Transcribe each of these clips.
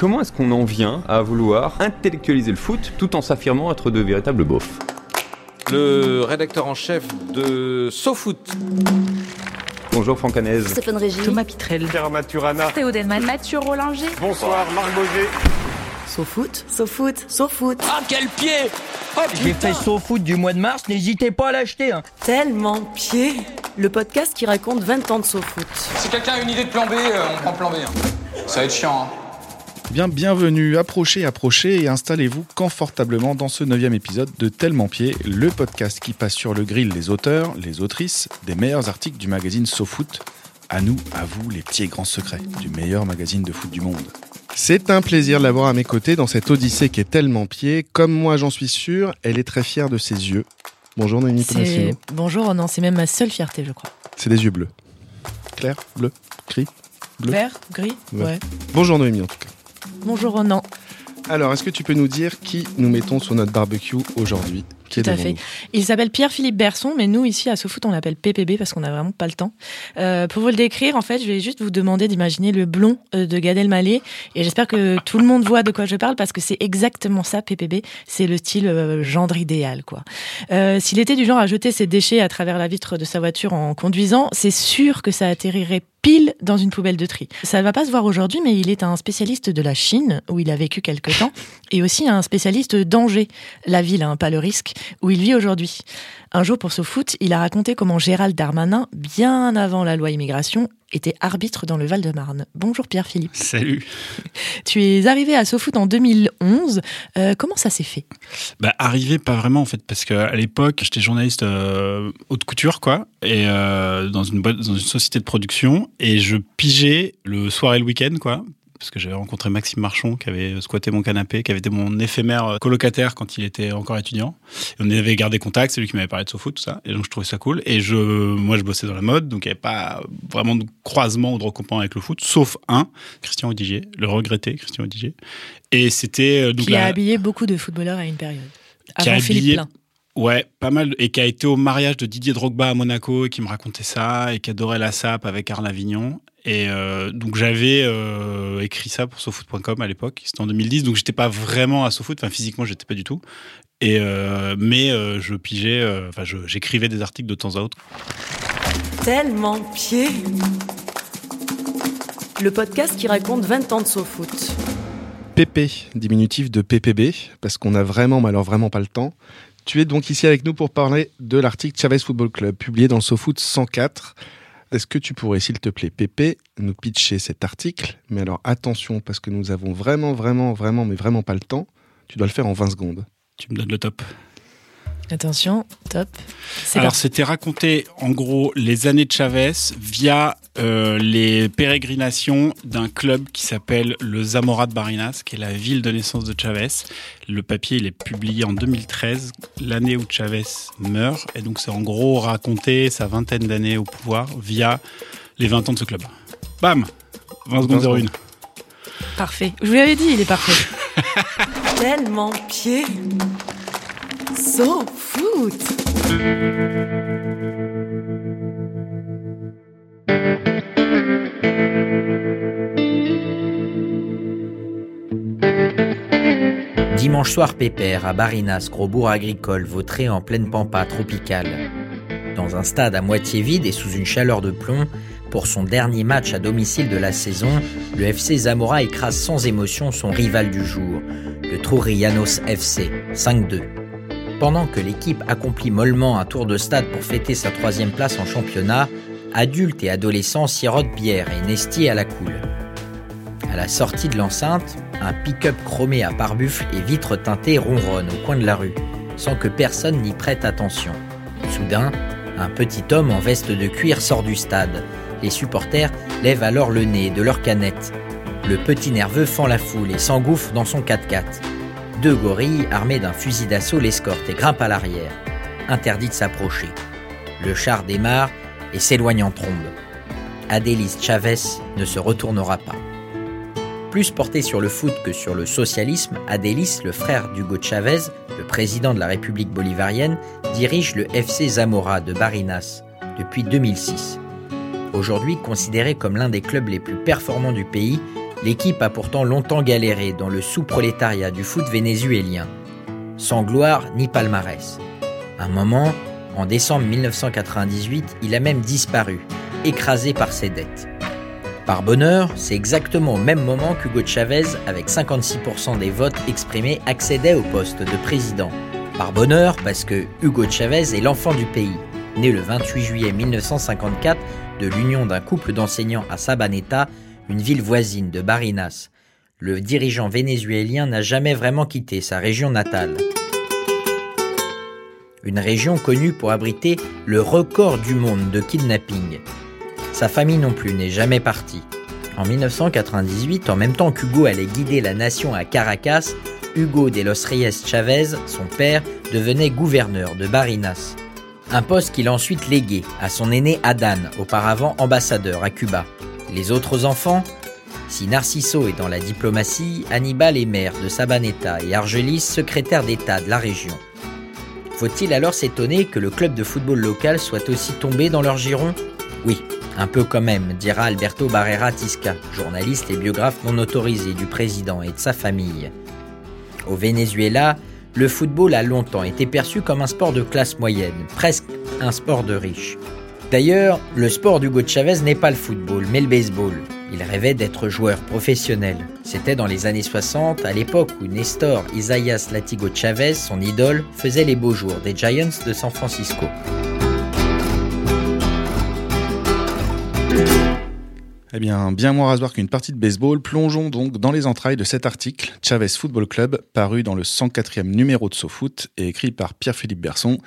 Comment est-ce qu'on en vient à vouloir intellectualiser le foot tout en s'affirmant être de véritables beaufs? Le rédacteur en chef de SoFoot. Bonjour Franck Hanez. Stéphane Régis. Thomas Pitrel. Pierre Maturana. Théo Delman. Mathieu Rollinger. Bonsoir Marc Boger. SoFoot, SoFoot, SoFoot. Ah quel pied oh, J'ai fait SoFoot du mois de mars, n'hésitez pas à l'acheter. Hein. Tellement pied. Le podcast qui raconte 20 ans de SoFoot. Si quelqu'un a une idée de plan B, euh, on prend plan B. Hein. Ça va être chiant. Hein. Bien, bienvenue, approchez, approchez et installez-vous confortablement dans ce neuvième épisode de Tellement Pied, le podcast qui passe sur le grill les auteurs, les autrices des meilleurs articles du magazine SoFoot. À nous, à vous, les petits et grands secrets du meilleur magazine de foot du monde. C'est un plaisir de l'avoir à mes côtés dans cette odyssée qui est tellement pied. Comme moi, j'en suis sûr, elle est très fière de ses yeux. Bonjour Noémie Tomassino. Bonjour, non, c'est même ma seule fierté, je crois. C'est des yeux bleus. Clair, bleu, gris, bleu. Vert, gris, ouais. ouais. Bonjour Noémie en tout cas. Bonjour Ronan. Alors, est-ce que tu peux nous dire qui nous mettons sur notre barbecue aujourd'hui? Tout à fait. Il s'appelle Pierre-Philippe Berson, mais nous, ici, à SoFoot, on l'appelle PPB parce qu'on n'a vraiment pas le temps. Euh, pour vous le décrire, en fait, je vais juste vous demander d'imaginer le blond euh, de Gad Elmaleh. Et j'espère que tout le monde voit de quoi je parle parce que c'est exactement ça, PPB. C'est le style euh, gendre idéal, quoi. Euh, S'il était du genre à jeter ses déchets à travers la vitre de sa voiture en conduisant, c'est sûr que ça atterrirait pile dans une poubelle de tri. Ça ne va pas se voir aujourd'hui, mais il est un spécialiste de la Chine, où il a vécu quelque temps, et aussi un spécialiste d'Angers, la ville, hein, pas le risque, où il vit aujourd'hui. Un jour, pour ce foot, il a raconté comment Gérald Darmanin, bien avant la loi immigration, était arbitre dans le Val-de-Marne. Bonjour Pierre-Philippe. Salut. Tu es arrivé à SoFoot en 2011. Euh, comment ça s'est fait? Bah, Arrivé, pas vraiment en fait, parce qu'à l'époque, j'étais journaliste euh, haute couture, quoi, et euh, dans, une boîte, dans une société de production, et je pigeais le soir et le week-end, quoi, parce que j'avais rencontré Maxime Marchon qui avait squatté mon canapé, qui avait été mon éphémère euh, colocataire quand il était encore étudiant. Et on avait gardé contact, c'est lui qui m'avait parlé de SoFoot, tout ça. Et donc je trouvais ça cool. Et je, moi je bossais dans la mode, donc il n'y avait pas vraiment de croisement ou de recoupement avec le foot, sauf un, Christian Odigier, le regretté Christian Odigier. Et c'était... Euh, qui a habillé beaucoup de footballeurs à une période. Avant Philippe. Ouais, pas mal. Et qui a été au mariage de Didier Drogba à Monaco et qui me racontait ça et qui adorait la SAP avec Arne Avignon. Et euh, donc j'avais euh, écrit ça pour SoFoot.com à l'époque, c'était en 2010, donc j'étais pas vraiment à SoFoot, enfin physiquement j'étais pas du tout. Et euh, mais je pigeais, enfin j'écrivais des articles de temps à autre. Tellement pied. Le podcast qui raconte 20 ans de SoFoot. PP, diminutif de PPB, parce qu'on a vraiment, mais alors vraiment pas le temps. Tu es donc ici avec nous pour parler de l'article Chavez Football Club, publié dans SoFoot 104. Est-ce que tu pourrais, s'il te plaît, Pépé, nous pitcher cet article? Mais alors attention, parce que nous avons vraiment, vraiment, vraiment, mais vraiment pas le temps. Tu dois le faire en 20 secondes. Tu me donnes le top. Attention, top. Alors c'était raconter en gros les années de Chavez via euh, les pérégrinations d'un club qui s'appelle le Zamora de Barinas, qui est la ville de naissance de Chavez. Le papier il est publié en 2013, l'année où Chavez meurt, et donc c'est en gros raconter sa vingtaine d'années au pouvoir via les 20 ans de ce club. Bam 20 secondes 01. Parfait. Je vous l'avais dit, il est parfait. Tellement pied. So foot. Dimanche soir pépère à Barinas, gros bourg agricole, vautré en pleine pampa tropicale. Dans un stade à moitié vide et sous une chaleur de plomb, pour son dernier match à domicile de la saison, le FC Zamora écrase sans émotion son rival du jour, le Trurianos FC, 5-2. Pendant que l'équipe accomplit mollement un tour de stade pour fêter sa troisième place en championnat, adultes et adolescents sirotent bière et Nesti à la coule. À la sortie de l'enceinte, un pick-up chromé à pare-buffle et vitres teintées ronronne au coin de la rue, sans que personne n'y prête attention. Soudain, un petit homme en veste de cuir sort du stade. Les supporters lèvent alors le nez de leur canette. Le petit nerveux fend la foule et s'engouffre dans son 4x4. Deux gorilles armés d'un fusil d'assaut l'escortent et grimpent à l'arrière. Interdit de s'approcher. Le char démarre et s'éloigne en trombe. Adélis Chavez ne se retournera pas. Plus porté sur le foot que sur le socialisme, Adélis, le frère d'Hugo Chavez, le président de la République bolivarienne, dirige le FC Zamora de Barinas depuis 2006. Aujourd'hui considéré comme l'un des clubs les plus performants du pays, L'équipe a pourtant longtemps galéré dans le sous-prolétariat du foot vénézuélien, sans gloire ni palmarès. Un moment, en décembre 1998, il a même disparu, écrasé par ses dettes. Par bonheur, c'est exactement au même moment qu'Hugo Chavez, avec 56% des votes exprimés, accédait au poste de président. Par bonheur, parce que Hugo Chavez est l'enfant du pays, né le 28 juillet 1954 de l'union d'un couple d'enseignants à Sabaneta, une ville voisine de Barinas. Le dirigeant vénézuélien n'a jamais vraiment quitté sa région natale. Une région connue pour abriter le record du monde de kidnapping. Sa famille non plus n'est jamais partie. En 1998, en même temps qu'Hugo allait guider la nation à Caracas, Hugo de los Reyes Chavez, son père, devenait gouverneur de Barinas. Un poste qu'il a ensuite légué à son aîné Adan, auparavant ambassadeur à Cuba. Les autres enfants Si Narciso est dans la diplomatie, Hannibal est maire de Sabaneta et Argelis secrétaire d'État de la région. Faut-il alors s'étonner que le club de football local soit aussi tombé dans leur giron? Oui, un peu quand même, dira Alberto Barrera Tisca, journaliste et biographe non autorisé du président et de sa famille. Au Venezuela, le football a longtemps été perçu comme un sport de classe moyenne, presque un sport de riches. D'ailleurs, le sport d'Hugo Chavez n'est pas le football, mais le baseball. Il rêvait d'être joueur professionnel. C'était dans les années 60, à l'époque où Nestor Isaias Latigo Chavez, son idole, faisait les beaux jours des Giants de San Francisco. Eh bien, bien moins rasoir qu'une partie de baseball, plongeons donc dans les entrailles de cet article, Chavez Football Club, paru dans le 104e numéro de SoFoot et écrit par Pierre-Philippe Berson,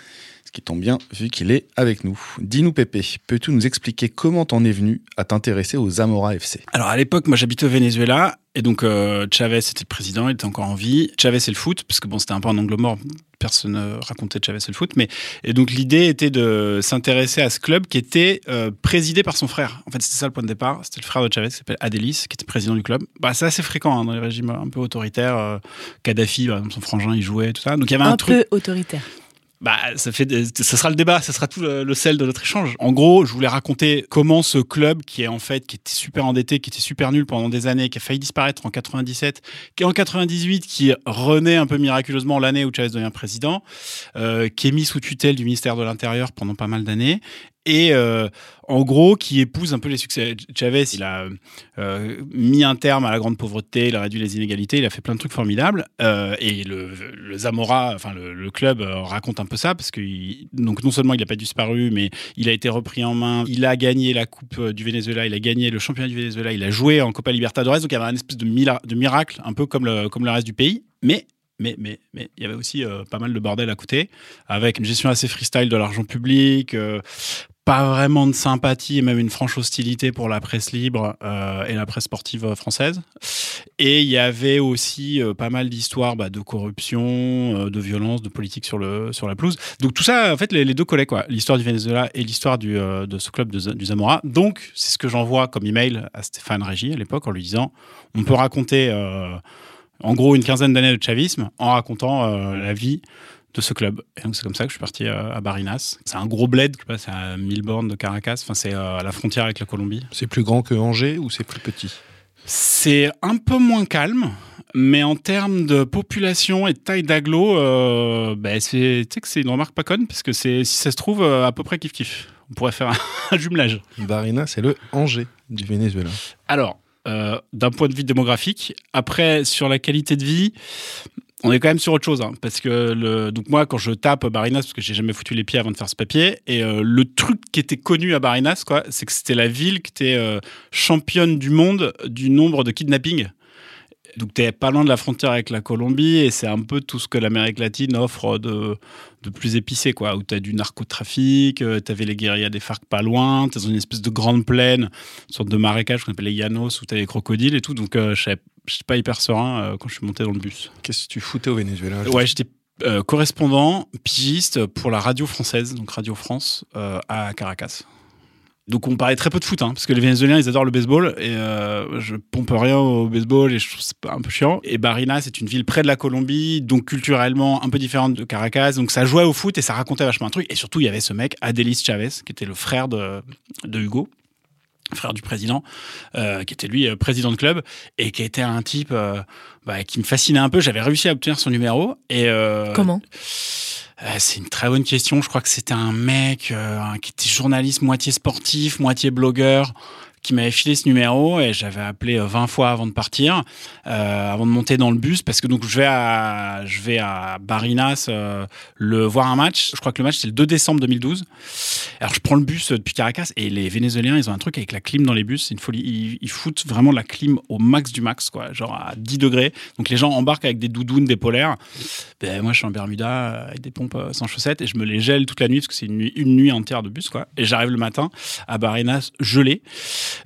qui tombe bien vu qu'il est avec nous. Dis-nous Pépé, peux-tu nous expliquer comment t'en es venu à t'intéresser aux Zamora FC Alors à l'époque, moi j'habitais au Venezuela et donc euh, Chavez était le président, il était encore en vie. Chavez c'est le foot, parce que bon c'était un peu un angle mort, personne ne racontait Chavez c'est le foot. Mais et donc l'idée était de s'intéresser à ce club qui était euh, présidé par son frère. En fait c'était ça le point de départ. C'était le frère de Chavez qui s'appelle Adelis, qui était président du club. Bah c'est assez fréquent hein, dans les régimes un peu autoritaires. Euh, Kadhafi, par exemple, son frangin, il jouait tout ça. Donc il y avait un, un truc. peu autoritaire. Bah, ça fait, ça sera le débat, ça sera tout le, sel de notre échange. En gros, je voulais raconter comment ce club, qui est en fait, qui était super endetté, qui était super nul pendant des années, qui a failli disparaître en 97, qui en 98, qui renaît un peu miraculeusement l'année où Chavez devient président, euh, qui est mis sous tutelle du ministère de l'Intérieur pendant pas mal d'années, et euh, en gros qui épouse un peu les succès. Chavez, il a euh, mis un terme à la grande pauvreté, il a réduit les inégalités, il a fait plein de trucs formidables. Euh, et le, Zamora, enfin le, club raconte un peu ça parce que donc non seulement il n'a pas disparu, mais il a été repris en main. Il a gagné la Coupe du Venezuela, il a gagné le championnat du Venezuela, il a joué en Copa Libertadores, donc il y avait un espèce de, miracle, un peu comme le, comme le reste du pays. Mais mais, mais, mais il y avait aussi pas mal de bordel à côté, avec une gestion assez freestyle de l'argent public, pas vraiment de sympathie et même une franche hostilité pour la presse libre euh, et la presse sportive française. Et il y avait aussi euh, pas mal d'histoires bah, de corruption, euh, de violence, de politique sur, le, sur la pelouse. Donc tout ça, en fait, les, deux collaient, quoi. L'histoire du Venezuela et l'histoire euh, de ce club de, du Zamora. Donc c'est ce que j'envoie comme email à Stéphane Régis à l'époque en lui disant on peut raconter en gros une quinzaine d'années de chavisme en racontant la vie de ce club. Et donc c'est comme ça que je suis parti à Barinas. C'est un gros bled, c'est à 1000 bornes de Caracas, enfin c'est à la frontière avec la Colombie. C'est plus grand que Angers ou c'est plus petit? C'est un peu moins calme, mais en termes de population et de taille d'agglo, euh, bah c'est tu sais que c'est une remarque pas conne parce que c'est si ça se trouve à peu près kiff kiff. On pourrait faire un, un jumelage. Barinas, c'est le Angers du Venezuela. Alors, euh, d'un point de vue démographique, après sur la qualité de vie, on est quand même sur autre chose, hein, parce que le, donc moi quand je tape Barinas, parce que j'ai jamais foutu les pieds avant de faire ce papier, et euh, le truc qui était connu à Barinas, quoi, c'est que c'était la ville qui était euh, championne du monde du nombre de kidnappings. Donc t'es pas loin de la frontière avec la Colombie et c'est un peu tout ce que l'Amérique latine offre de, de plus épicé, quoi. Où t'as du narcotrafic, euh, t'avais les guérillas des FARC pas loin, t'es dans une espèce de grande plaine, une sorte de marécage qu'on appelle les Llanos, où t'as les crocodiles et tout. Donc euh, je j'étais pas hyper serein euh, quand je suis monté dans le bus. Qu'est-ce que tu foutais au Venezuela Ouais, j'étais euh, correspondant, pigiste pour la radio française, donc Radio France, à Caracas. Donc on parlait très peu de foot, hein, parce que les Vénézuéliens ils adorent le baseball et euh, je pompe rien au baseball et je trouve c'est un peu chiant. Et Barinas c'est une ville près de la Colombie, donc culturellement un peu différente de Caracas, donc ça jouait au foot et ça racontait vachement un truc. Et surtout il y avait ce mec Adelis Chavez qui était le frère de, de Hugo frère du président, euh, qui était lui euh, président de club et qui était un type euh, bah, qui me fascinait un peu. J'avais réussi à obtenir son numéro et euh, Comment? euh, c'est une très bonne question. Je crois que c'était un mec euh, qui était journaliste, moitié sportif, moitié blogueur, qui m'avait filé ce numéro et j'avais appelé euh, 20 fois avant de partir, euh, avant de monter dans le bus, parce que donc je vais à, je vais à Barinas euh, le voir un match. Je crois que le match c'est le 2 décembre 2012. Alors je prends le bus euh, depuis Caracas et les Vénézuéliens ils ont un truc avec la clim dans les bus, c'est une folie. Ils, foutent vraiment la clim au max du max, quoi, genre à 10 degrés. Donc les gens embarquent avec des doudounes, des polaires. Ben, moi je suis en Bermuda euh, avec des pompes euh, sans chaussettes et je me les gèle toute la nuit parce que c'est une nuit, une nuit entière de bus, quoi. Et j'arrive le matin à Barinas gelé.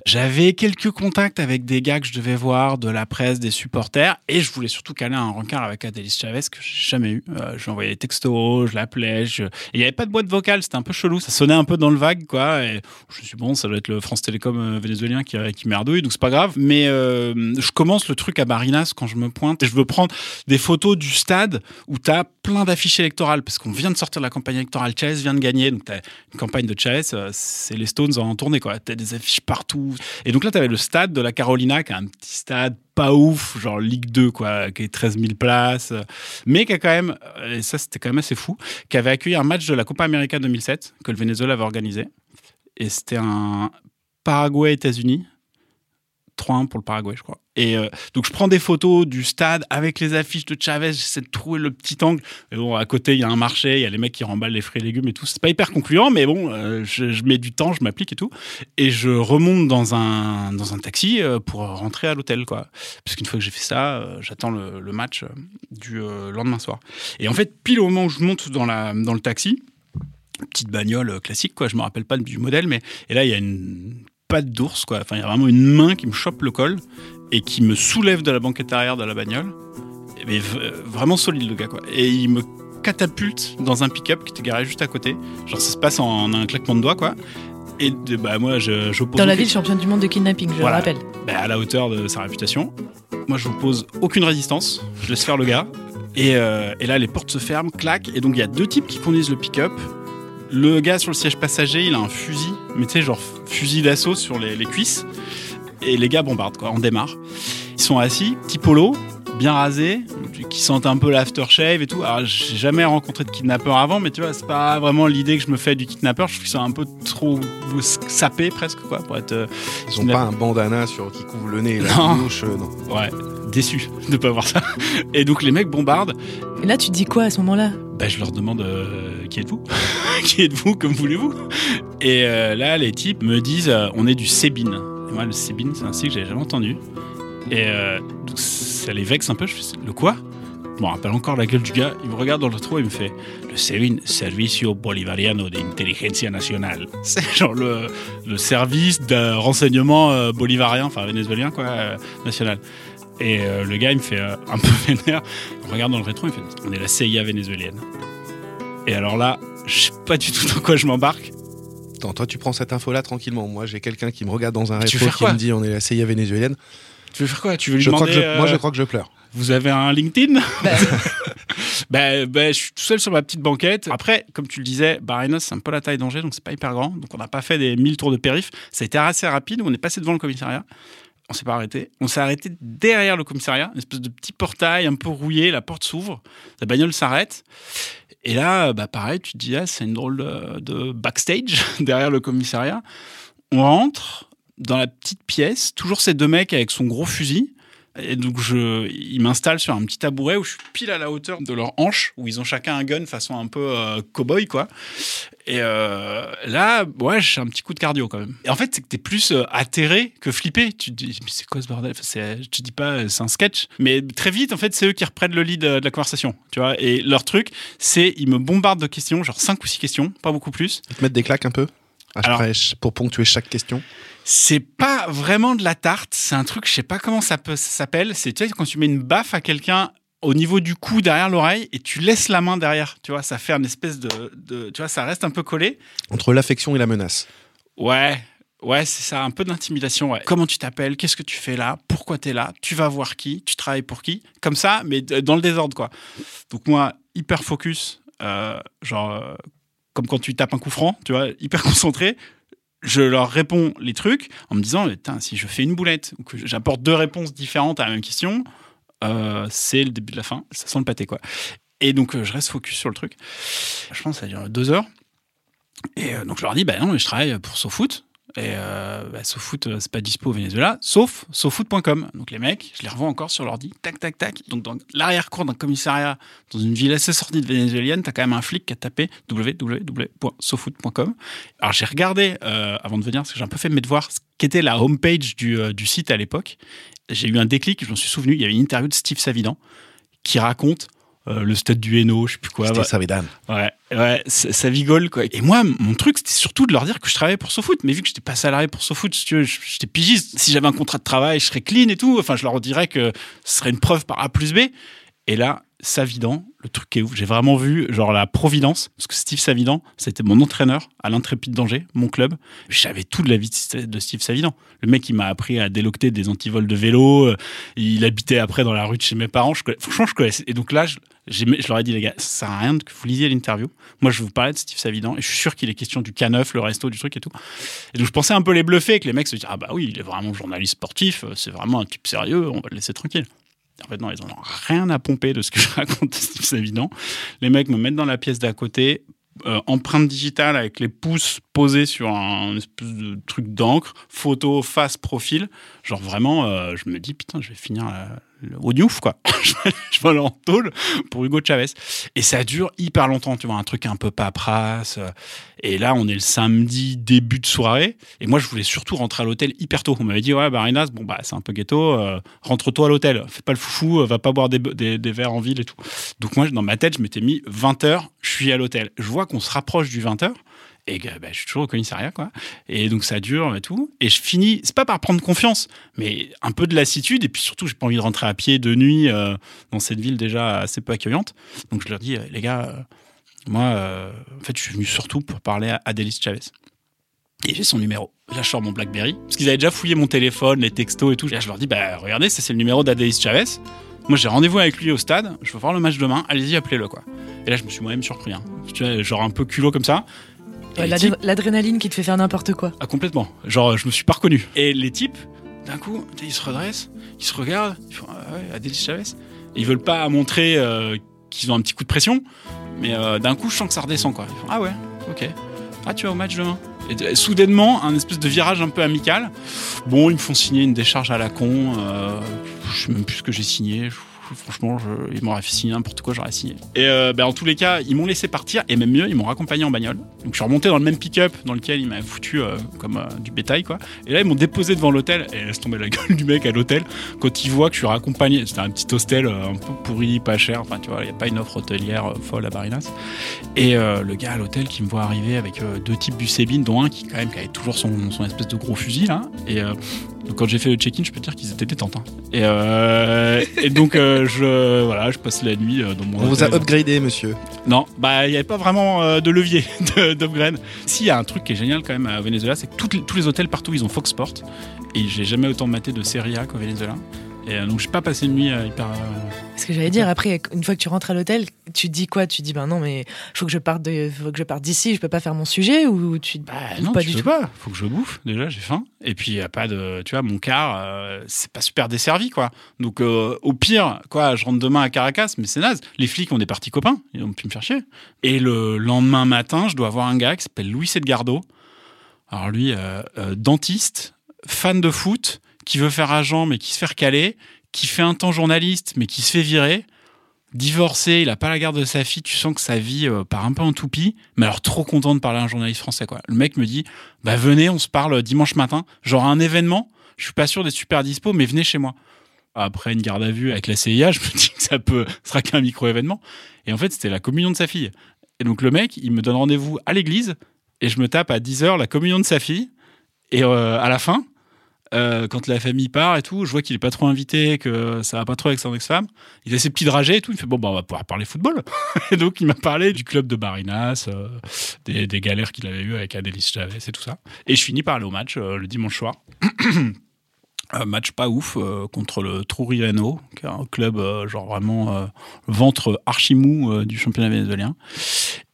J'avais quelques contacts avec des gars que je devais voir, de la presse, des supporters, et je voulais surtout caler un rencard avec Adélis Chavez que j'ai jamais eu. Euh, je lui envoyais des textos, je l'appelais, je... il n'y avait pas de boîte vocale, c'était un peu chelou, ça sonnait un peu dans le vague, quoi. Et je me suis dit, bon, ça doit être le France Télécom euh, vénézuélien qui, qui merdouille, donc c'est pas grave. Mais euh, je commence le truc à Barinas quand je me pointe, et je veux prendre des photos du stade où tu as plein d'affiches électorales, parce qu'on vient de sortir de la campagne électorale, Chavez vient de gagner, donc tu une campagne de Chavez, euh, c'est les Stones en tournée, quoi. Tu as des affiches partout. Et donc là, tu avais le stade de la Carolina, qui est un petit stade pas ouf, genre Ligue 2, quoi, qui est 13 000 places, mais qui a quand même, euh, et ça c'était quand même assez fou, qui avait accueilli un match de la Copa América 2007 que le Venezuela avait organisé. Et c'était un Paraguay-États-Unis. 3-1 pour le Paraguay, je crois. Et euh, donc, je prends des photos du stade avec les affiches de Chavez. J'essaie de trouver le petit angle. Et bon, à côté, il y a un marché, il y a les mecs qui remballent les fruits et légumes et tout. C'est pas hyper concluant, mais bon, euh, je, mets du temps, je m'applique et tout. Et je remonte dans un, dans un taxi euh, pour rentrer à l'hôtel, quoi. Parce qu'une fois que j'ai fait ça, j'attends le, match du lendemain soir. Et en fait, pile au moment où je monte dans, la, dans le taxi, petite bagnole classique, quoi. Je me rappelle pas du modèle, mais et là, il y a une patte d'ours, quoi. Enfin, il y a vraiment une main qui me chope le col et qui me soulève de la banquette arrière de la bagnole. Mais v- vraiment solide, le gars, quoi. Et il me catapulte dans un pick-up qui était garé juste à côté. Genre, ça se passe en un claquement de doigts, quoi. Et de- bah, moi, je, j'oppose Dans la ville championne du monde de kidnapping, je Voilà. le rappelle. bah, à la hauteur de sa réputation. Moi, je n'oppose aucune résistance. Je laisse faire le gars. Et, euh, et là, les portes se ferment, claquent. Et donc, il y a deux types qui conduisent le pick-up. Le gars sur le siège passager, il a un fusil, mais tu sais, genre fusil d'assaut sur les, les cuisses. Et les gars bombardent, quoi. On démarre. Ils sont assis, petit polo, bien rasés, qui sentent un peu l'aftershave et tout. Alors, j'ai jamais rencontré de kidnappeur avant, mais tu vois, c'est pas vraiment l'idée que je me fais du kidnappeur. Je trouve qu'ils sont un peu trop sapés presque, quoi, pour être. euh, Ils ont pas un bandana sur, qui couvre le nez et la Non. bouche, euh, non. Ouais, déçu de pas voir ça. Et donc les mecs bombardent. Et là, tu te dis quoi à ce moment-là? Bah, je leur demande euh, qui êtes-vous Qui êtes-vous Comme voulez-vous Et euh, là, les types me disent euh, on est du Sébine. Et moi, le Sébine, c'est un site que j'avais jamais entendu. Et euh, donc, ça les vexe un peu. Je fais le quoi Je me rappelle encore la gueule du gars. Il me regarde dans le trou et il me fait le Sébine, Servicio Bolivariano de Inteligencia Nacional. C'est genre le, le service de renseignement bolivarien, enfin vénézuélien, quoi, national. Et le gars, il me fait un peu vénère. Il me regarde dans le rétro, il me fait On est la CIA vénézuélienne. Et alors là, je sais pas du tout dans quoi je m'embarque. Attends, toi, tu prends cette info-là tranquillement. Moi, j'ai quelqu'un qui me regarde dans un faire qui me dit on est la CIA vénézuélienne. Tu veux faire quoi? Tu veux lui Je crois demander que je- Moi, je euh, crois que je pleure. Vous avez un LinkedIn? Bah, bah, je suis tout seul sur ma petite banquette. Après, comme tu le disais, Barinos, c'est un peu la taille d'Angers, donc c'est pas hyper grand. Donc on n'a pas fait des 1000 tours de périph. Ça a été assez rapide. On est passé devant le commissariat. On s'est pas arrêté. On s'est arrêté derrière le commissariat, une espèce de petit portail un peu rouillé. La porte s'ouvre, la bagnole s'arrête. Et là, bah pareil, tu te dis, ah, c'est une drôle de, de backstage derrière le commissariat. On rentre dans la petite pièce, toujours ces deux mecs avec son gros fusil. Et donc, je, ils m'installent sur un petit tabouret où je suis pile à la hauteur de leur hanche, où ils ont chacun un gun façon un peu euh, cow-boy, quoi. Et euh, là, ouais, j'ai un petit coup de cardio quand même. Et en fait, c'est que t'es plus euh, atterré que flippé. Tu te dis, mais c'est quoi ce bordel? Enfin, te dis pas, c'est un sketch. Mais très vite, en fait, c'est eux qui reprennent le lead de la conversation, tu vois. Et leur truc, c'est ils me bombardent de questions, genre 5 ou 6 questions, pas beaucoup plus. Ils te mettent des claques un peu après, pour ponctuer chaque question. C'est pas vraiment de la tarte, c'est un truc, je sais pas comment ça, peut, ça s'appelle. C'est tu sais, quand tu mets une baffe à quelqu'un au niveau du cou derrière l'oreille et tu laisses la main derrière, tu vois, ça fait une espèce de, de- tu vois, ça reste un peu collé. Entre l'affection et la menace. Ouais, ouais, c'est ça, un peu d'intimidation. Ouais. Comment tu t'appelles Qu'est-ce que tu fais là Pourquoi tu es là Tu vas voir qui Tu travailles pour qui Comme ça, mais dans le désordre, quoi. Donc moi, hyper focus, euh, genre euh, comme quand tu tapes un coup franc, tu vois, hyper concentré. Je leur réponds les trucs en me disant, si je fais une boulette ou que j'apporte deux réponses différentes à la même question, euh, c'est le début de la fin. Ça sent le pâté, quoi. Et donc, euh, je reste focus sur le truc. Je pense que ça dure deux heures. Et euh, donc, je leur dis, bah non, je travaille pour SoFoot. Et euh, bah, SoFoot, euh, c'est pas dispo au Venezuela, sauf SoFoot.com. Donc les mecs, je les revois encore sur l'ordi, tac, tac, tac. Donc dans l'arrière-cour d'un commissariat, dans une ville assez sortie de vénézuélienne, t'as quand même un flic qui a tapé www.sofoot.com. Alors j'ai regardé, euh, avant de venir, parce que j'ai un peu fait mes devoirs, ce qu'était la homepage du, euh, du site à l'époque. J'ai eu un déclic, je m'en suis souvenu, il y avait une interview de Steve Savidan qui raconte euh, le stade du Hainaut, je sais plus quoi. Steve Bah, Savidan. Ouais, ouais, ça, ça vigole quoi. Et moi, mon truc, c'était surtout de leur dire que je travaillais pour SoFoot. Mais vu que j'étais pas salarié pour SoFoot, si tu veux, j'étais pigiste. Si j'avais un contrat de travail, je serais clean et tout. Enfin, je leur dirais que ce serait une preuve par A plus B. Et là, Savidan, le truc qui est ouf, j'ai vraiment vu genre la providence, parce que Steve Savidan, c'était mon entraîneur à l'Intrépide d'Angers, mon club. Je savais tout de la vie de Steve Savidan. Le mec, il m'a appris à délocter des antivols de vélo. euh, Il habitait après dans la rue de chez mes parents. Je franchement, je connaissais. Et donc là, je, je leur ai dit, les gars, ça sert à rien que vous lisiez l'interview. Moi, je vous parler de Steve Savidan et je suis sûr qu'il est question du K9, le resto, du truc et tout. Et donc, je pensais un peu les bluffer, que les mecs se disent, ah bah oui, il est vraiment journaliste sportif, euh, c'est vraiment un type sérieux, on va le laisser tranquille. En fait, non, ils en ont rien à pomper de ce que je raconte Steve Savidan. Les mecs me mettent dans la pièce d'à côté, euh, empreinte digitale avec les pouces posés sur un espèce de truc d'encre, photo, face, profil. Genre vraiment, euh, je me dis, putain, je vais finir euh, le- au Newf, quoi. je aller en tôle pour Hugo Chavez. Et ça dure hyper longtemps, tu vois, un truc un peu paperasse. Et là, on est le samedi, début de soirée. Et moi, je voulais surtout rentrer à l'hôtel hyper tôt. On m'avait dit, ouais, Barinas, bon, bah, c'est un peu ghetto. euh, Rentre-toi à l'hôtel. Fais pas le foufou, euh, va pas boire des, des, des verres en ville et tout. Donc, moi, dans ma tête, je m'étais mis 20h, je suis à l'hôtel. Je vois qu'on se rapproche du 20h. Et que, bah, je suis toujours au commissariat, quoi. Et donc, ça dure et tout. Et je finis, c'est pas par prendre confiance, mais un peu de lassitude. Et puis surtout, j'ai pas envie de rentrer à pied de nuit euh, dans cette ville déjà assez peu accueillante. Donc, je leur dis, euh, les gars, euh, moi, en fait, je suis venu surtout pour parler à Adélis Chavez. Et j'ai son numéro. Là, je sors mon Blackberry. Parce qu'ils avaient déjà fouillé mon téléphone, les textos et tout. Et je leur dis, bah, regardez, ça, c'est le numéro d'Adélis Chavez. Moi, j'ai rendez-vous avec lui au stade. Je veux voir le match demain. Allez-y, appelez-le, quoi. Et là, je me suis moi-même surpris. Hein. Genre un peu culot comme ça. Et Ouais, L'adrénaline qui te fait faire n'importe quoi. ah, complètement. Genre, je me suis pas reconnu. Et les types, d'un coup, ils se redressent, ils se regardent, ils font Ah ouais, Adélis Chavez. Et ils veulent pas montrer euh, qu'ils ont un petit coup de pression, mais euh, d'un coup, je sens que ça redescend, quoi. Ils font Ah ouais, ok. Ah, tu vas au match demain et, soudainement, un espèce de virage un peu amical. Bon, ils me font signer une décharge à la con. euh, je sais même plus ce que j'ai signé. Franchement, je, ils m'auraient signer n'importe quoi, j'aurais signé. Et euh, ben, en tous les cas, ils m'ont laissé partir, et même mieux, ils m'ont raccompagné en bagnole. Donc je suis remonté dans le même pick-up dans lequel ils m'avaient foutu euh, comme euh, du bétail, quoi. Et là, ils m'ont déposé devant l'hôtel, et laisse tomber la gueule du mec à l'hôtel, quand il voit que je suis raccompagné. C'était un petit hostel euh, un peu pourri, pas cher, enfin tu vois, il n'y a pas une offre hôtelière folle à Barinas. Et le gars à l'hôtel qui me voit arriver avec deux types du Sébine, dont un qui, quand même, qui avait toujours son, son espèce de gros fusil, là. Et donc, quand j'ai fait le check-in, je peux te dire qu'ils étaient détentes. hein. Et, euh, et donc, euh, je, voilà, je passe la nuit euh, dans mon On vous a hôtel. upgradé, monsieur. Non, bah il n'y avait pas vraiment euh, de levier de- d'upgrade. S'il y a un truc qui est génial quand même à Venezuela, c'est que toutes les- tous les hôtels partout ils ont Fox Sport et j'ai jamais autant maté de Serie A qu'au Venezuela. Et euh, donc j'ai pas passé une nuit euh, hyper. euh, Ce que j'allais dire, après, une fois que tu rentres à l'hôtel, tu te dis quoi? Tu te dis, ben non, mais faut que je parte de, faut que je parte d'ici, je peux pas faire mon sujet ou tu Bah non, pas tu du peux tout? pas. Faut que je bouffe déjà, j'ai faim. Et puis il a pas de, tu vois, mon car, euh, c'est pas super desservi quoi. Donc euh, au pire, quoi, je rentre demain à Caracas, mais c'est naze. Les flics ont des partis copains, ils ont pu me faire chier. Et le lendemain matin, je dois voir un gars qui s'appelle Luis Edgardo. Alors lui, euh, dentiste, fan de foot, qui veut faire agent mais qui se fait recaler, qui fait un temps journaliste mais qui se fait virer divorcé, il a pas la garde de sa fille, tu sens que sa vie euh, part un peu en toupie, mais alors trop content de parler à un journaliste français. Le mec me dit "Bah venez, on se parle dimanche matin, genre un événement, je suis pas sûr d'être super dispo mais venez chez moi." Après une garde à vue avec la CIA, je me dis que ça peut ce sera qu'un micro événement et en fait, c'était la communion de sa fille. Et donc le mec, il me donne rendez-vous à l'église et je me tape à 10h la communion de sa fille et euh, à la fin euh, quand la famille part et tout, je vois qu'il est pas trop invité, que ça va pas trop avec son ex-femme. Il a ses petits dragées et tout. Il fait bon, bah, on va pouvoir parler football. et donc, il m'a parlé du club de Barinas, euh, des, des galères qu'il avait eues avec Adélis Chavez et tout ça. Et je finis par aller au match euh, le dimanche soir. Un match pas ouf contre le Trujillano, qui est un club genre vraiment ventre archi mou euh, du championnat vénézuélien.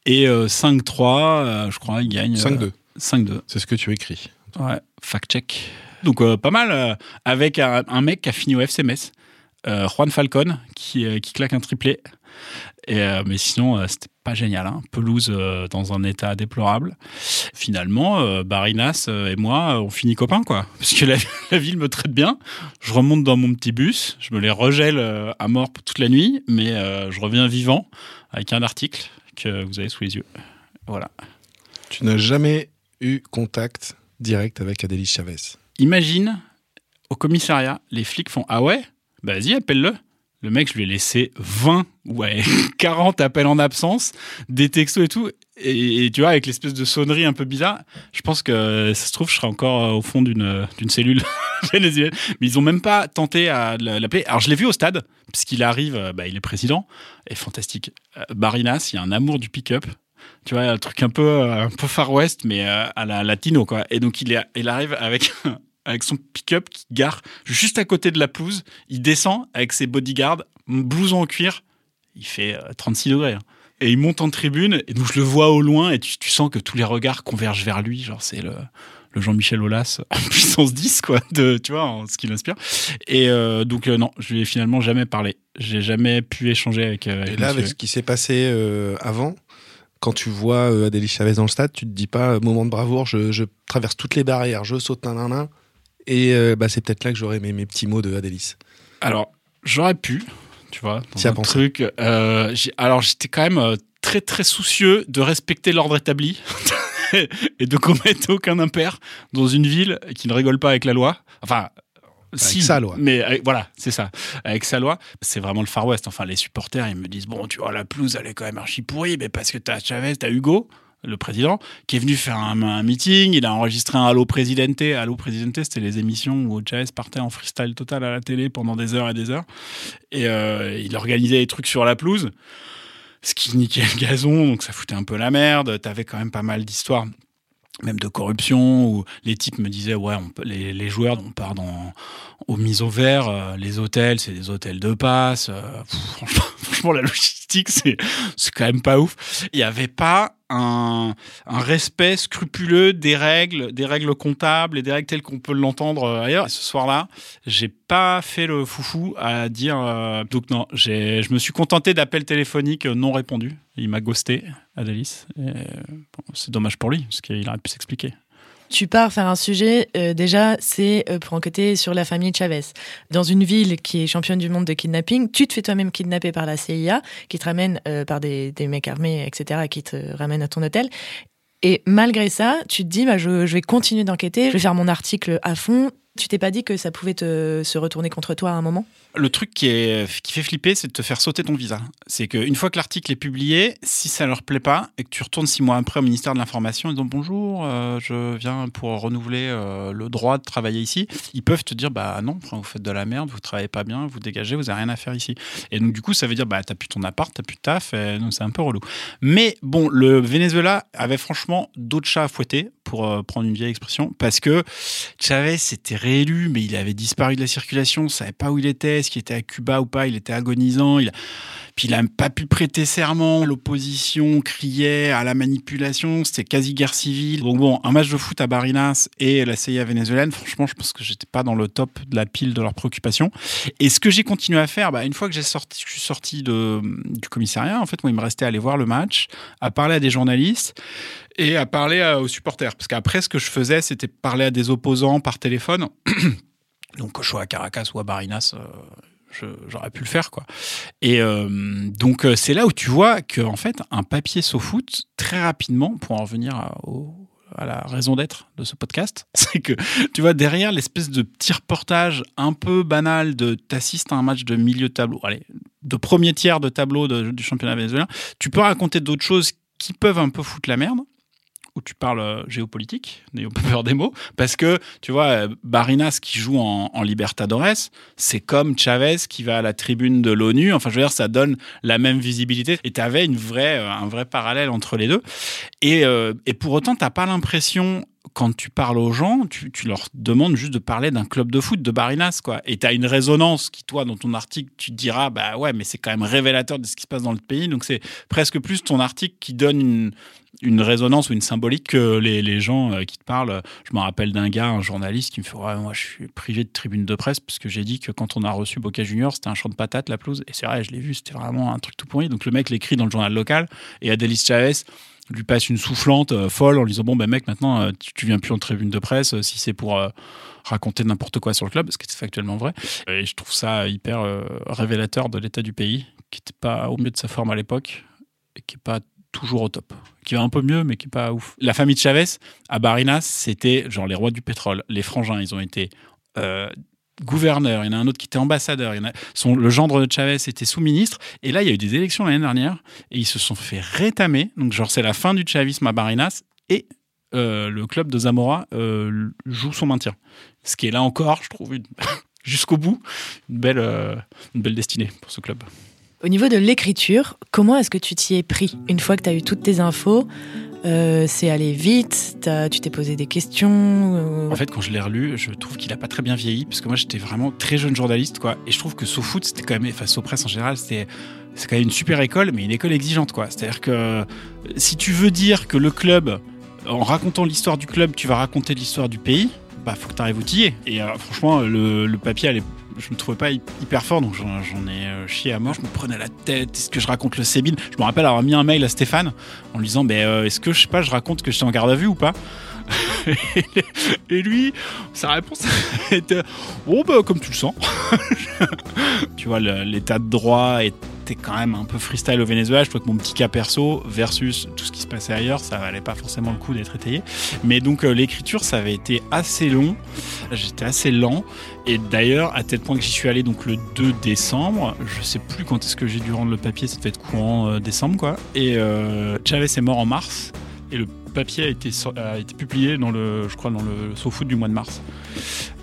Et euh, 5-3, euh, je crois, il gagne. euh, 5-2. 5-2. C'est ce que tu écris. Ouais, fact check. Donc euh, pas mal euh, avec un, mec qui a fini au FC euh, Juan Falcon, qui, qui claque un triplé. Mais sinon, c'était pas génial. hein. Pelouse dans un état déplorable. Finalement, Barinas et moi, on finit copains, quoi. Parce que la, ville me traite bien. Je remonte dans mon petit bus, je me les regèle à mort toute la nuit, mais je reviens vivant avec un article que vous avez sous les yeux. Voilà. Tu n'as jamais eu contact direct avec Adélie Chavez. Imagine, au commissariat, les flics font Ah ouais? Bah vas-y, appelle-le. Le mec, je lui ai laissé 20, ouais, 40 appels en absence, des textos et tout. Et, tu vois, avec l'espèce de sonnerie un peu bizarre, je pense que ça se trouve, je serais encore euh, au fond d'une d'une cellule. Mais ils ont même pas tenté à l'appeler. Alors, je l'ai vu au stade, puisqu'il arrive, euh, bah, il est président, et fantastique. Euh, Barinas, il y a un amour du pick-up tu vois, un truc un peu, euh, un peu Far West, mais euh, à la latino, quoi. Et donc, il, est, il arrive avec, avec son pick-up qui gare juste à côté de la pelouse. Il descend avec ses bodyguards, blouson en cuir. Il fait euh, 36 degrés. hein. Et il monte en tribune, et donc je le vois au loin, et tu, tu sens que tous les regards convergent vers lui. Genre, c'est le, le Jean-Michel Aulas en puissance 10, quoi, de, tu vois, en ce qui l'inspire. Et euh, donc, euh, non, je lui ai finalement jamais parlé. J'ai jamais pu échanger avec. euh, Et avec là, monsieur. avec ce qui s'est passé euh, avant, quand tu vois euh, Adélie Chavez dans le stade, tu te dis pas, euh, moment de bravoure, je, je traverse toutes les barrières, je saute un, un, un. Et euh, bah, c'est peut-être là que j'aurais mes, mes petits mots de Adélis. Alors, j'aurais pu, tu vois, dans un pensé. truc. euh, alors, j'étais quand même très très soucieux de respecter l'ordre établi et de commettre aucun impair dans une ville qui ne rigole pas avec la loi. Enfin. Si, sa loi. Mais avec- voilà, c'est ça. Avec sa loi, c'est vraiment le Far West. Enfin, les supporters, ils me disent bon, tu vois, la pelouse, elle est quand même archi pourrie, mais parce que t'as Chavez, t'as Hugo, le président, qui est venu faire un, un meeting. Il a enregistré un Allo Presidente. Allo Presidente, c'était les émissions où Chavez partait en freestyle total à la télé pendant des heures et des heures. Et euh, il organisait des trucs sur la pelouse, ce qui niquait le gazon, donc ça foutait un peu la merde. T'avais quand même pas mal d'histoires même de corruption, où les types me disaient, ouais, on les, les joueurs, on part dans, aux mises au vert, euh, les hôtels, c'est des hôtels de passe. euh, franchement, franchement, la logistique, c'est c'est quand même pas ouf. Il n'y avait pas un, respect scrupuleux des règles, des règles comptables et des règles telles qu'on peut l'entendre euh, ailleurs. Et ce soir-là, j'ai pas fait le foufou à dire. euh, donc non, je me suis contenté d'appels téléphoniques non répondus. Il m'a ghosté, Adélis. Bon, c'est dommage pour lui, parce qu'il aurait pu s'expliquer. Tu pars faire un sujet, euh, déjà, c'est euh, pour enquêter sur la famille Chavez. Dans une ville qui est championne du monde de kidnapping, tu te fais toi-même kidnapper par la CIA, qui te ramène euh, par des, des mecs armés, etc., qui te ramènent à ton hôtel. Et malgré ça, tu te dis, bah, je, je vais continuer d'enquêter, je vais faire mon article à fond. Tu t'es pas dit que ça pouvait te, se retourner contre toi à un moment? Le truc qui, est, qui fait flipper, c'est de te faire sauter ton visa. C'est qu'une fois que l'article est publié, si ça leur plaît pas et que tu retournes six mois après au ministère de l'Information disant bonjour, euh, je viens pour renouveler euh, le droit de travailler ici, ils peuvent te dire bah non, vous faites de la merde, vous travaillez pas bien, vous dégagez, vous avez rien à faire ici. Et donc du coup, ça veut dire bah t'as plus ton appart, t'as plus de taf, donc c'est un peu relou. Mais bon, le Venezuela avait franchement d'autres chats à fouetter pour euh, prendre une vieille expression parce que Chavez s'était réélu, mais il avait disparu de la circulation, on savait pas où il était, est-ce qu'il était à Cuba ou pas, il était agonisant, puis il a pas pu prêter serment, l'opposition criait à la manipulation, c'était quasi guerre civile. Donc bon, un match de foot à Barinas et la CIA vénézuélienne, franchement, je pense que j'étais pas dans le top de la pile de leurs préoccupations. Et ce que j'ai continué à faire, bah, une fois que j'ai sorti, je suis sorti du commissariat, en fait, moi, il me restait à aller voir le match, à parler à des journalistes et à parler aux supporters. Parce qu'après, ce que je faisais, c'était parler à des opposants par téléphone. Donc, que je sois à Caracas ou à Barinas, euh, j'aurais pu le faire, quoi. Et euh, donc, euh, c'est là où tu vois que, en fait, un papier SoFoot, très rapidement, pour en revenir à, la raison d'être de ce podcast, c'est que, tu vois, derrière l'espèce de petit reportage un peu banal de t'assistes à un match de milieu de tableau, allez, de premier tiers de tableau du championnat vénézuélien, tu peux raconter d'autres choses qui peuvent un peu foutre la merde où tu parles euh, géopolitique, n'ayons pas peur des mots, parce que, tu vois, euh, Barinas qui joue en, Libertadores, c'est comme Chavez qui va à la tribune de l'ONU, enfin, je veux dire, ça donne la même visibilité, et tu avais une vraie, euh, un vrai parallèle entre les deux. Et, euh, et pour autant, t'as pas l'impression quand tu parles aux gens, tu, leur demandes juste de parler d'un club de foot, de Barinas, quoi. Et tu as une résonance qui, toi, dans ton article, tu te diras, bah ouais, mais c'est quand même révélateur de ce qui se passe dans le pays. Donc c'est presque plus ton article qui donne une, résonance ou une symbolique que les, les gens euh, qui te parlent. Je me rappelle d'un gars, un journaliste, qui me fait ouais, Moi, je suis privé de tribune de presse parce que j'ai dit que quand on a reçu Boca Junior, c'était un champ de patates, la pelouse. Et c'est vrai, je l'ai vu, c'était vraiment un truc tout pourri. Donc le mec l'écrit dans le journal local et Adélis Chavez lui passe une soufflante euh, folle en lui disant Bon, ben mec, maintenant, euh, tu, tu viens plus en tribune de presse euh, si c'est pour. raconter n'importe quoi sur le club, ce qui est factuellement vrai. Et je trouve ça hyper révélateur de l'état du pays, qui n'était pas au mieux de sa forme à l'époque et qui n'est pas toujours au top. Qui va un peu mieux, mais qui n'est pas ouf. La famille de Chavez, à Barinas, c'était genre les rois du pétrole. Les frangins, ils ont été gouverneurs. Il y en a un autre qui était ambassadeur. Le gendre de Chavez était sous-ministre. Et là, il y a eu des élections l'année dernière et ils se sont fait rétamer. Donc, genre, c'est la fin du chavisme à Barinas et euh, le club de Zamora euh, joue son maintien. Ce qui est là encore, je trouve, une- jusqu'au bout, belle, euh, une belle destinée pour ce club. Au niveau de l'écriture, comment est-ce que tu t'y es pris Une fois que tu as eu toutes tes infos, euh, c'est allé vite, tu t'es posé des questions euh, En fait, quand je l'ai relu, je trouve qu'il a pas très bien vieilli, parce que moi, j'étais vraiment très jeune journaliste, quoi. Et je trouve que SoFoot, c'était quand même, enfin, SoPresse en général, c'était, c'est quand même une super école, mais une école exigeante, quoi. C'est-à-dire que euh, si tu veux dire que le club, en racontant l'histoire du club, tu vas raconter l'histoire du pays, bah, faut que tu arrives outillé. Et franchement, le, le papier, allait- je me trouvais pas hy- hyper fort, donc j'en, ai euh, chié à mort. Je me prenais la tête. Est-ce que je raconte le Sébine Je me rappelle avoir mis un mail à Stéphane en lui disant, ben, euh, est-ce que je sais pas, je raconte que j'étais en garde à vue ou pas? Et lui, sa réponse était Oh, bah, comme tu le sens. tu vois, l'état de droit était quand même un peu freestyle au Venezuela. Je trouve que mon petit cas perso versus tout ce qui se passait ailleurs, ça valait pas forcément le coup d'être étayé. Mais donc, euh, l'écriture, ça avait été assez long. J'étais assez lent. Et d'ailleurs, à tel point que j'y suis allé donc le 2 décembre. Je sais plus quand est-ce que j'ai dû rendre le papier. Ça devait être courant euh, décembre, quoi. Et euh, Chavez est mort en mars. Et le papier a été, a été publié dans le, je crois, dans le SoFoot du mois de mars.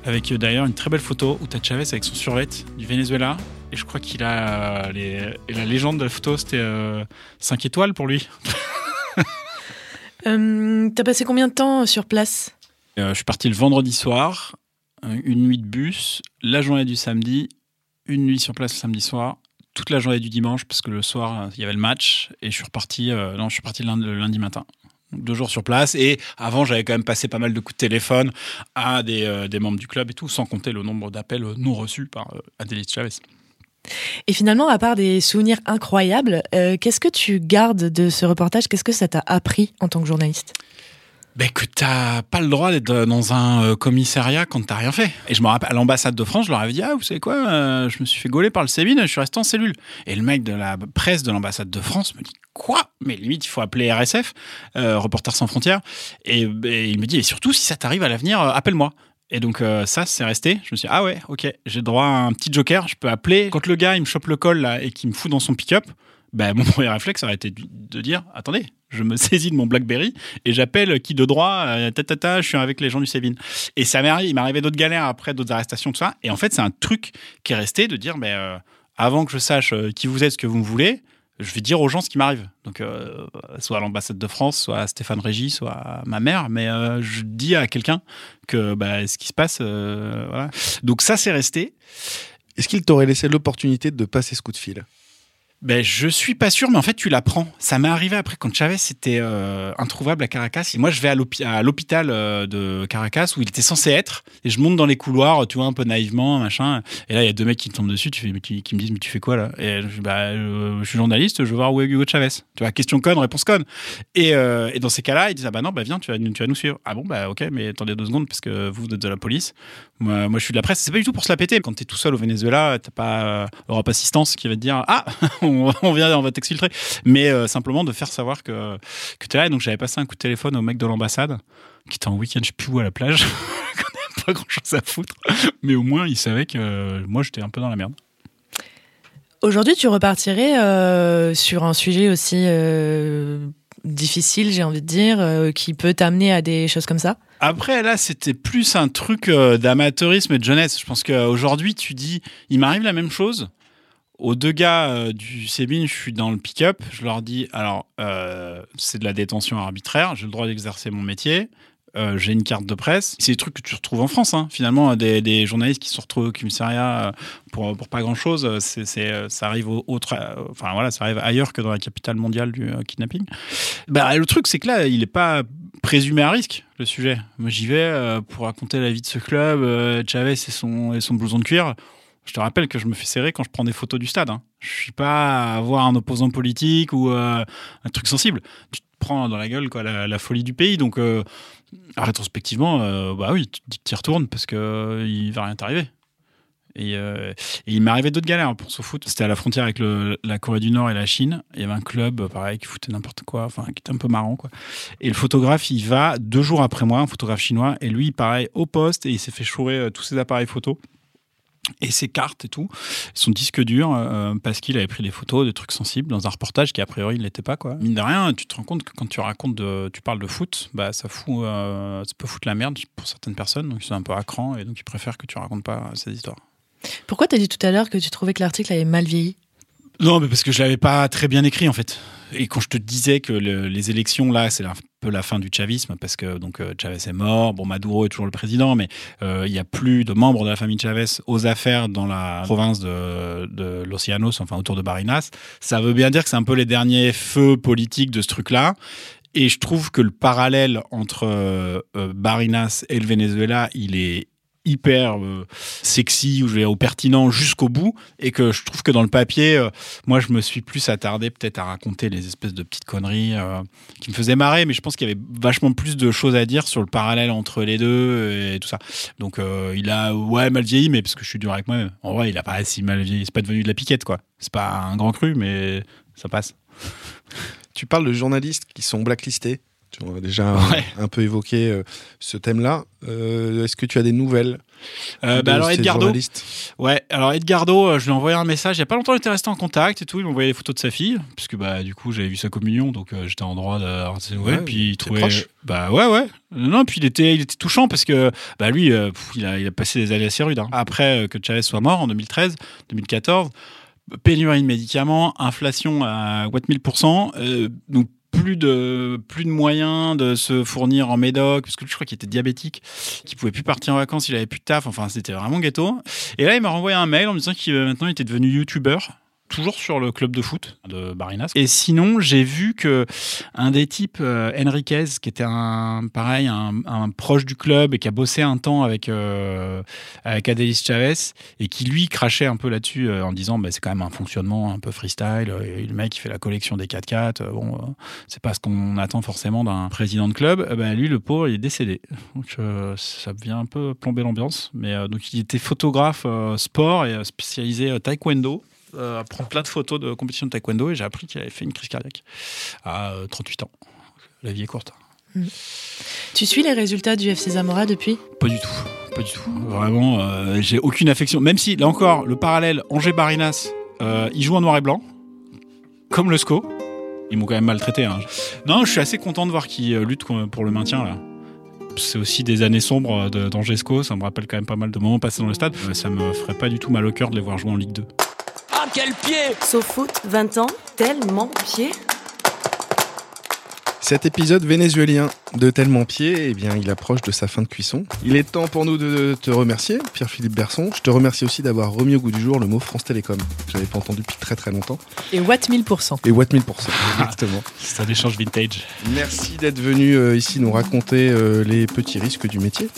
Avec euh, d'ailleurs une très belle photo où t'as Chavez avec son survêt du Venezuela. Et je crois qu'il a euh, les, et la légende de la photo, c'était 5 étoiles pour lui. euh, T'as passé combien de temps sur place? Euh, je suis parti le vendredi soir, euh, une nuit de bus, la journée du samedi, une nuit sur place le samedi soir, toute la journée du dimanche parce que le soir euh, il y avait le match et je suis reparti. euh, non, je suis parti le lundi, le lundi matin. Deux jours sur place et avant j'avais quand même passé pas mal de coups de téléphone à des, euh, des membres du club et tout, sans compter le nombre d'appels euh, non reçus par euh, Adélie Chavez. Et finalement, à part des souvenirs incroyables, euh, qu'est-ce que tu gardes de ce reportage? Qu'est-ce que ça t'a appris en tant que journaliste? Ben que t'as pas le droit d'être dans un euh, commissariat quand t'as rien fait. Et je me rappelle à l'ambassade de France, je leur avais dit ah vous savez quoi, euh, je me suis fait gauler par le Sébine, je suis resté en cellule. Et le mec de la presse de l'ambassade de France me dit quoi? Mais limite il faut appeler RSF, euh, Reporters sans frontières. Et, et il me dit et surtout si ça t'arrive à l'avenir, appelle-moi. Et donc euh, ça, c'est resté. Je me suis dit, ah ouais, ok, j'ai droit à un petit joker, je peux appeler. Quand le gars, il me chope le col là, et qu'il me fout dans son pick-up, ben, mon premier réflexe aurait été de- dire, attendez, je me saisis de mon BlackBerry et j'appelle qui de droit, euh, ta, ta, je suis avec les gens du Sévin. Et ça m'est arrivé, il m'est arrivé d'autres galères après, d'autres arrestations, tout ça. Et en fait, c'est un truc qui est resté de dire, mais euh, avant que je sache euh, qui vous êtes, ce que vous me voulez, je vais dire aux gens ce qui m'arrive. Donc, euh, soit à l'ambassade de France, soit à Stéphane Régis, soit à ma mère, mais euh, je dis à quelqu'un que bah, ce qui se passe, euh. Donc ça, c'est resté. Est-ce qu'il t'aurait laissé l'opportunité de passer ce coup de fil? Ben, je suis pas sûr, mais en fait, tu l'apprends. Ça m'est arrivé après quand Chavez était euh, introuvable à Caracas. Et moi, je vais à l'hôpi- à l'hôpital euh, de Caracas où il était censé être. Et je monte dans les couloirs, tu vois, un peu naïvement, machin. Et là, il y a deux mecs qui me tombent dessus, tu fais, tu- qui me disent, mais tu fais quoi là? Et bah, euh, je suis journaliste, je veux voir où est Hugo Chavez. Tu vois, question conne, réponse conne. Et, dans ces cas-là, ils disent, ah bah non, bah viens, tu vas, nous- suivre. Ah bon, bah ok, mais attendez deux secondes, parce que vous, vous êtes de la police. Moi, moi, je suis de la presse. C'est pas du tout pour se la péter. Quand t'es tout seul au Venezuela, t'as pas Europe Assistance qui va te dire, ah, on, on vient, on va t'exfiltrer. Mais euh, simplement de faire savoir que, que t'es là. Et donc, j'avais passé un coup de téléphone au mec de l'ambassade, qui était en week-end, je sais plus où, à la plage. pas grand chose à foutre. Mais au moins, il savait que euh, moi, j'étais un peu dans la merde. Aujourd'hui, tu repartirais euh, sur un sujet aussi euh, difficile, j'ai envie de dire, qui peut t'amener à des choses comme ça? Après, là, c'était plus un truc d'amateurisme et de jeunesse. Je pense qu'aujourd'hui, tu dis, il m'arrive la même chose. Aux deux gars euh, du Sébine, je suis dans le pick-up. Je leur dis, alors, euh, c'est de la détention arbitraire. J'ai le droit d'exercer mon métier. euh, j'ai une carte de presse. C'est des trucs que tu retrouves en France, hein. finalement, des, des journalistes qui se retrouvent au commissariat pour, pour pas grand chose. C'est, ça arrive au, autre, enfin voilà, ça arrive ailleurs que dans la capitale mondiale du kidnapping. Bah, le truc, c'est que là, il est pas présumé à risque le sujet. Moi, j'y vais pour raconter la vie de ce club, Chavez et son, et son blouson de cuir. Je te rappelle que je me fais serrer quand je prends des photos du stade. Hein. Je suis pas à voir un opposant politique ou euh, un truc sensible. Tu te prends dans la gueule quoi, la, folie du pays. Donc, euh, rétrospectivement, euh, bah oui, tu te dis que tu y retournes parce que euh, il va rien t'arriver. Et, euh, et il m'est arrivé d'autres galères hein, pour ce foot. C'était à la frontière avec la Corée du Nord et la Chine. Il y avait un club, pareil, qui foutait n'importe quoi, enfin, qui était un peu marrant, quoi. Et le photographe, il va deux jours après moi, un photographe chinois, et lui, pareil, au poste, et il s'est fait chourer tous ses appareils photo et ses cartes et tout, son disque dur, euh, parce qu'il avait pris des photos de trucs sensibles dans un reportage qui a priori ne l'était pas quoi. Mine de rien, tu te rends compte que quand tu racontes, tu parles de foot, bah ça fout, euh, ça peut foutre la merde pour certaines personnes, donc ils sont un peu à cran et donc ils préfèrent que tu racontes pas ces histoires. Pourquoi t'as dit tout à l'heure que tu trouvais que l'article avait mal vieilli? Non, mais parce que je l'avais pas très bien écrit en fait. Et quand je te disais que le- les élections là, c'est un peu la fin du chavisme parce que donc euh, Chavez est mort, bon Maduro est toujours le président, mais euh, il y a plus de membres de la famille Chavez aux affaires dans la province de, de Los Llanos, enfin autour de Barinas. Ça veut bien dire que c'est un peu les derniers feux politiques de ce truc-là. Et je trouve que le parallèle entre euh, euh, Barinas et le Venezuela, il est hyper euh, sexy ou je vais au pertinent jusqu'au bout et que je trouve que dans le papier euh, moi je me suis plus attardé peut-être à raconter les espèces de petites conneries euh, qui me faisaient marrer mais je pense qu'il y avait vachement plus de choses à dire sur le parallèle entre les deux et tout ça. Donc il a ouais mal vieilli mais parce que je suis dur avec moi-même. En vrai il a pas si mal vieilli. C'est pas devenu de la piquette quoi. C'est pas un grand cru mais ça passe. Tu parles de journalistes qui sont blacklistés. Tu en as déjà Ouais. un peu évoqué euh, ce thème-là. Euh, Est-ce que tu as des nouvelles Euh, de bah alors Edgardo, ouais, alors Edgardo, euh, je lui ai envoyé un message. Il y a pas longtemps, il était resté en contact et tout. Il m'a envoyé les photos de sa fille, puisque bah du coup j'avais vu sa communion, donc euh, j'étais en droit d'avoir de ses nouvelles. Ouais, puis il trouvait, proche. bah ouais, ouais. Non, puis il était, il était touchant parce que bah lui, euh, pff, il a, il a passé des années assez rudes. hein. Après euh, que Chavez soit mort en 2013, 2014, pénurie de médicaments, inflation à what 1000%, euh, donc plus de plus de moyens de se fournir en médoc parce que je crois qu'il était diabétique qu'il pouvait plus partir en vacances il avait plus de taf enfin c'était vraiment ghetto et là il m'a renvoyé un mail en me disant qu'il euh, maintenant il était devenu youtubeur toujours sur le club de foot de Barinas. Et sinon, j'ai vu que un des types, euh, Enriquez, qui était un pareil, un, un proche du club et qui a bossé un temps avec euh, Adelis Chavez et qui lui crachait un peu là-dessus euh, en disant, bah, c'est quand même un fonctionnement un peu freestyle. le mec, il fait la collection des 4x4. euh, bon, euh, c'est pas ce qu'on attend forcément d'un président de club. Ben, lui, le pauvre, il est décédé. Donc ça vient un peu plomber l'ambiance. Mais donc il était photographe sport et spécialisé taekwondo euh, à prendre plein de photos de compétition de taekwondo et j'ai appris qu'il avait fait une crise cardiaque à euh, 38 ans. La vie est courte. Tu suis les résultats du FC Zamora depuis? Pas du tout. Pas du tout. Vraiment, euh, j'ai aucune affection. Même si, là encore, le parallèle Angers-Barinas, euh, ils jouent en noir et blanc, comme le SCO. Ils m'ont quand même maltraité. Hein. Non, je suis assez content de voir qu'ils euh, luttent pour le maintien, là. C'est aussi des années sombres d'Angesco, ça me rappelle quand même pas mal de moments passés dans le stade. Euh, Ça me ferait pas du tout mal au cœur de les voir jouer en Ligue 2. Ah, quel pied Sauf foot, 20 ans, tellement pied. Cet épisode vénézuélien de Tellement Pied, eh bien, il approche de sa fin de cuisson. Il est temps pour nous de te remercier, Pierre-Philippe Berson. Je te remercie aussi d'avoir remis au goût du jour le mot France Télécom. Je l'avais pas entendu depuis très très longtemps. Et Watt 1000%. Et Watt 1000%, exactement. C'est un échange vintage. Merci d'être venu euh, ici nous raconter euh, les petits risques du métier.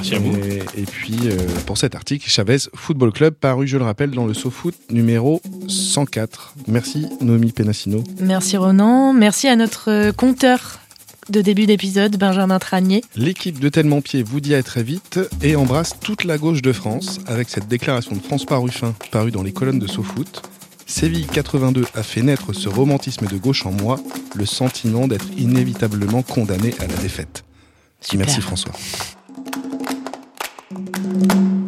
Merci à vous. Et, et puis, euh, pour cet article, Chavez Football Club, paru, je le rappelle, dans le SoFoot numéro 104. Merci, Noémie Penassino. Merci Ronan, merci à notre euh, compteur de début d'épisode, Benjamin Tranier. L'équipe de Tellement Pied vous dit à très vite et embrasse toute la gauche de France avec cette déclaration de François Ruffin parue dans les colonnes de SoFoot. Séville 82 a fait naître ce romantisme de gauche en moi, le sentiment d'être inévitablement condamné à la défaite. Super. Merci François. Thank you.